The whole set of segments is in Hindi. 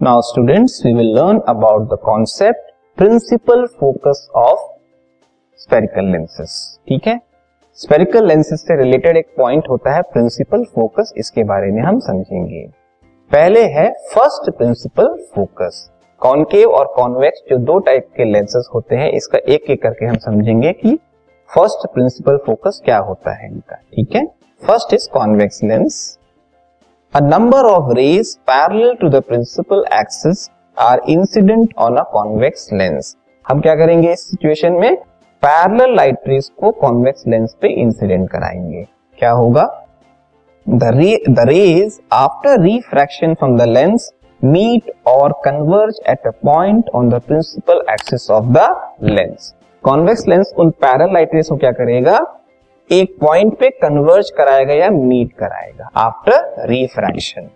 Now students, we will learn about the concept principal focus of spherical lenses. ठीक है? स्पेरिकल लेंसेज से रिलेटेड एक पॉइंट होता है प्रिंसिपल फोकस इसके बारे में हम समझेंगे। पहले है फ़र्स्ट प्रिंसिपल फोकस कॉनकेव और कॉन्वेक्स जो दो टाइप के लेंसेज होते हैं इसका एक एक करके हम समझेंगे कि फ़र्स्ट प्रिंसिपल फोकस क्या होता है इनका। ठीक है? First is convex lens A number of rays parallel to the principal axis are incident on a convex lens. हम क्या करेंगे इस सिचुएशन में? पैरेलल लाइट रेस को कॉन्वेक्स लेंस पे इंसिडेंट कराएँगे। क्या होगा? The rays after refraction from the lens meet और converge at a point on the principal axis of the lens convex lens उन पैरेलल लाइट रेस को क्या करेगा? एक पॉइंट पे कन्वर्ज कराएगा या मीट कराएगा after refraction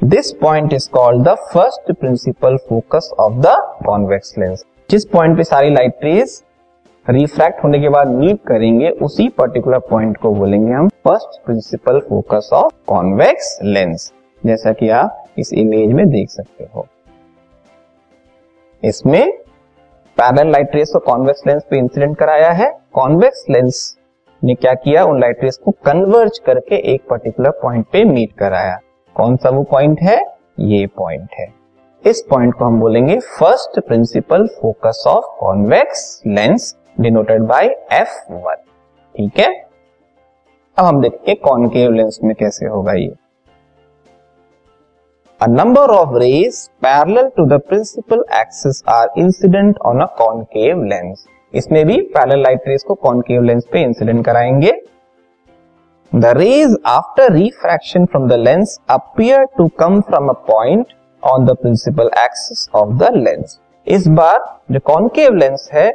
this point is called the first principal focus of the convex lens जिस पॉइंट पे सारी लाइट रेस रिफ्रैक्ट होने के बाद मीट करेंगे, उसी पर्टिकुलर पॉइंट को बोलेंगे हम first principal focus of convex lens जैसा कि आप इस इमेज में देख सकते हो। इसमें पैरल लाइट रेस को कॉन्वेक्स लेंस पे इंसिडेंट कराया है। कॉन्वेक्स लेंस ने क्या किया? उन लाइट रेस को कन्वर्ज करके एक पर्टिकुलर पॉइंट पे मीट कराया। कौन सा वो पॉइंट है? ये पॉइंट है। इस पॉइंट को हम बोलेंगे first principal focus of convex lens denoted by F one ठीक है? अब हम देखते कॉनकेव लेंस में कैसे होगा ये। A number of rays parallel to the principal axis are incident on a concave lens. इसमें भी पैरेलल लाइट रेस को कॉन्केव लेंस पे इंसिडेंट कराएँगे। The rays after refraction from the lens appear to come from a point on the principal axis of the lens इस बार जो कॉन्केव लेंस है,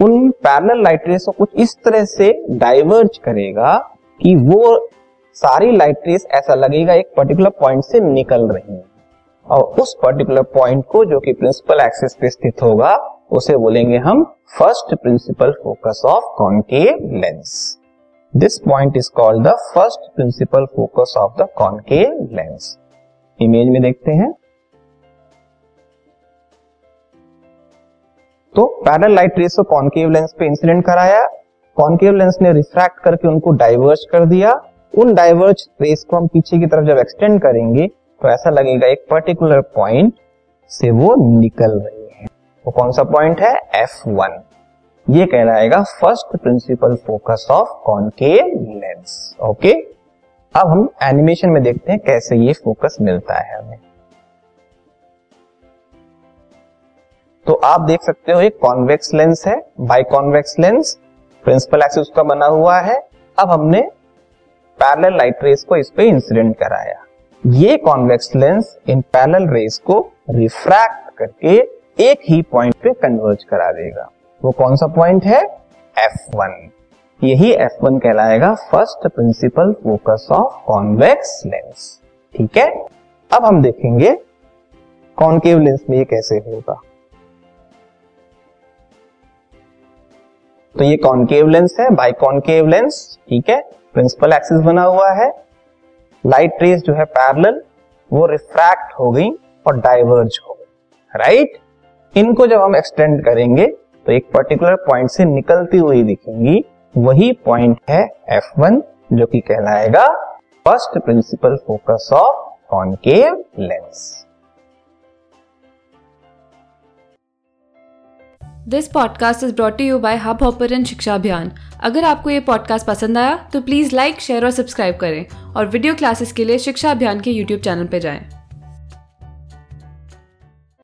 उन पैरेलल लाइट रेस को कुछ इस तरह से डाइवर्ज करेगा कि वो सारी लाइट रेस ऐसा लगेगा एक पर्टिकुलर पॉइंट से निकल रही है। और उस पर्टिकुलर पॉइंट को जो कि प्रिंसिपल एक्सिस पे स्थित होगा उसे बोलेंगे हम first principal focus of concave lens this point is called the first principal focus of the concave lens image में देखते हैं। तो पैरल लाइट रेस को कॉनकेव लेंस पे इंसिडेंट कराया। कॉनकेव लेंस ने रिफ्रैक्ट करके उनको डाइवर्ज कर दिया। उन डाइवर्ज रेस को हम पीछे की तरफ़ जब एक्सटेंड करेंगे तो ऐसा लगेगा एक पर्टिकुलर पॉइंट से वो निकल रही वो कौन सा पॉइंट है? एफ़ वन ये कहलाएगा first principal focus of concave lens okay अब हम एनिमेशन में देखते हैं कैसे ये फोकस मिलता है हमें. तो आप देख सकते हो एक कॉन्वेक्स लेंस है by convex lens principal axis का बना हुआ है. अब हमने पैरेलल लाइट रेस को इस पे इंसिडेंट कराया. ये कॉन्वेक्स लेंस इन पैरेलल रेस को रिफ्रैक्ट करके एक ही पॉइंट पे कन्वर्ज करा देगा। वो कौन सा पॉइंट है? F1 यही F1 कहलाएगा first principal focus of convex lens ठीक है? अब हम देखेंगे कॉन्केव लेंस में ये कैसे होगा। तो ये कॉन्केव लेंस है बाई कॉन्केव लेंस ठीक है? प्रिंसिपल एक्सिस बना हुआ है। लाइट रेस जो है पैरेलल वो रिफ्रैक्ट हो गई और डाइवर्ज हो गई। राइट इनको जब हम एक्सटेंड करेंगे तो एक पर्टिकुलर पॉइंट से निकलती हुई दिखेंगी। वही पॉइंट है F1 जो कि कहलाएगा first principal focus of concave lens this podcast is brought you by Hubhopper शिक्षा अभियान अगर आपको ये पॉडकास्ट पसंद आया तो प्लीज़ लाइक शेयर और सब्सक्राइब करें। और वीडियो क्लासेस के लिए शिक्षा अभियान के यूट्यूब चैनल पर जाएँ।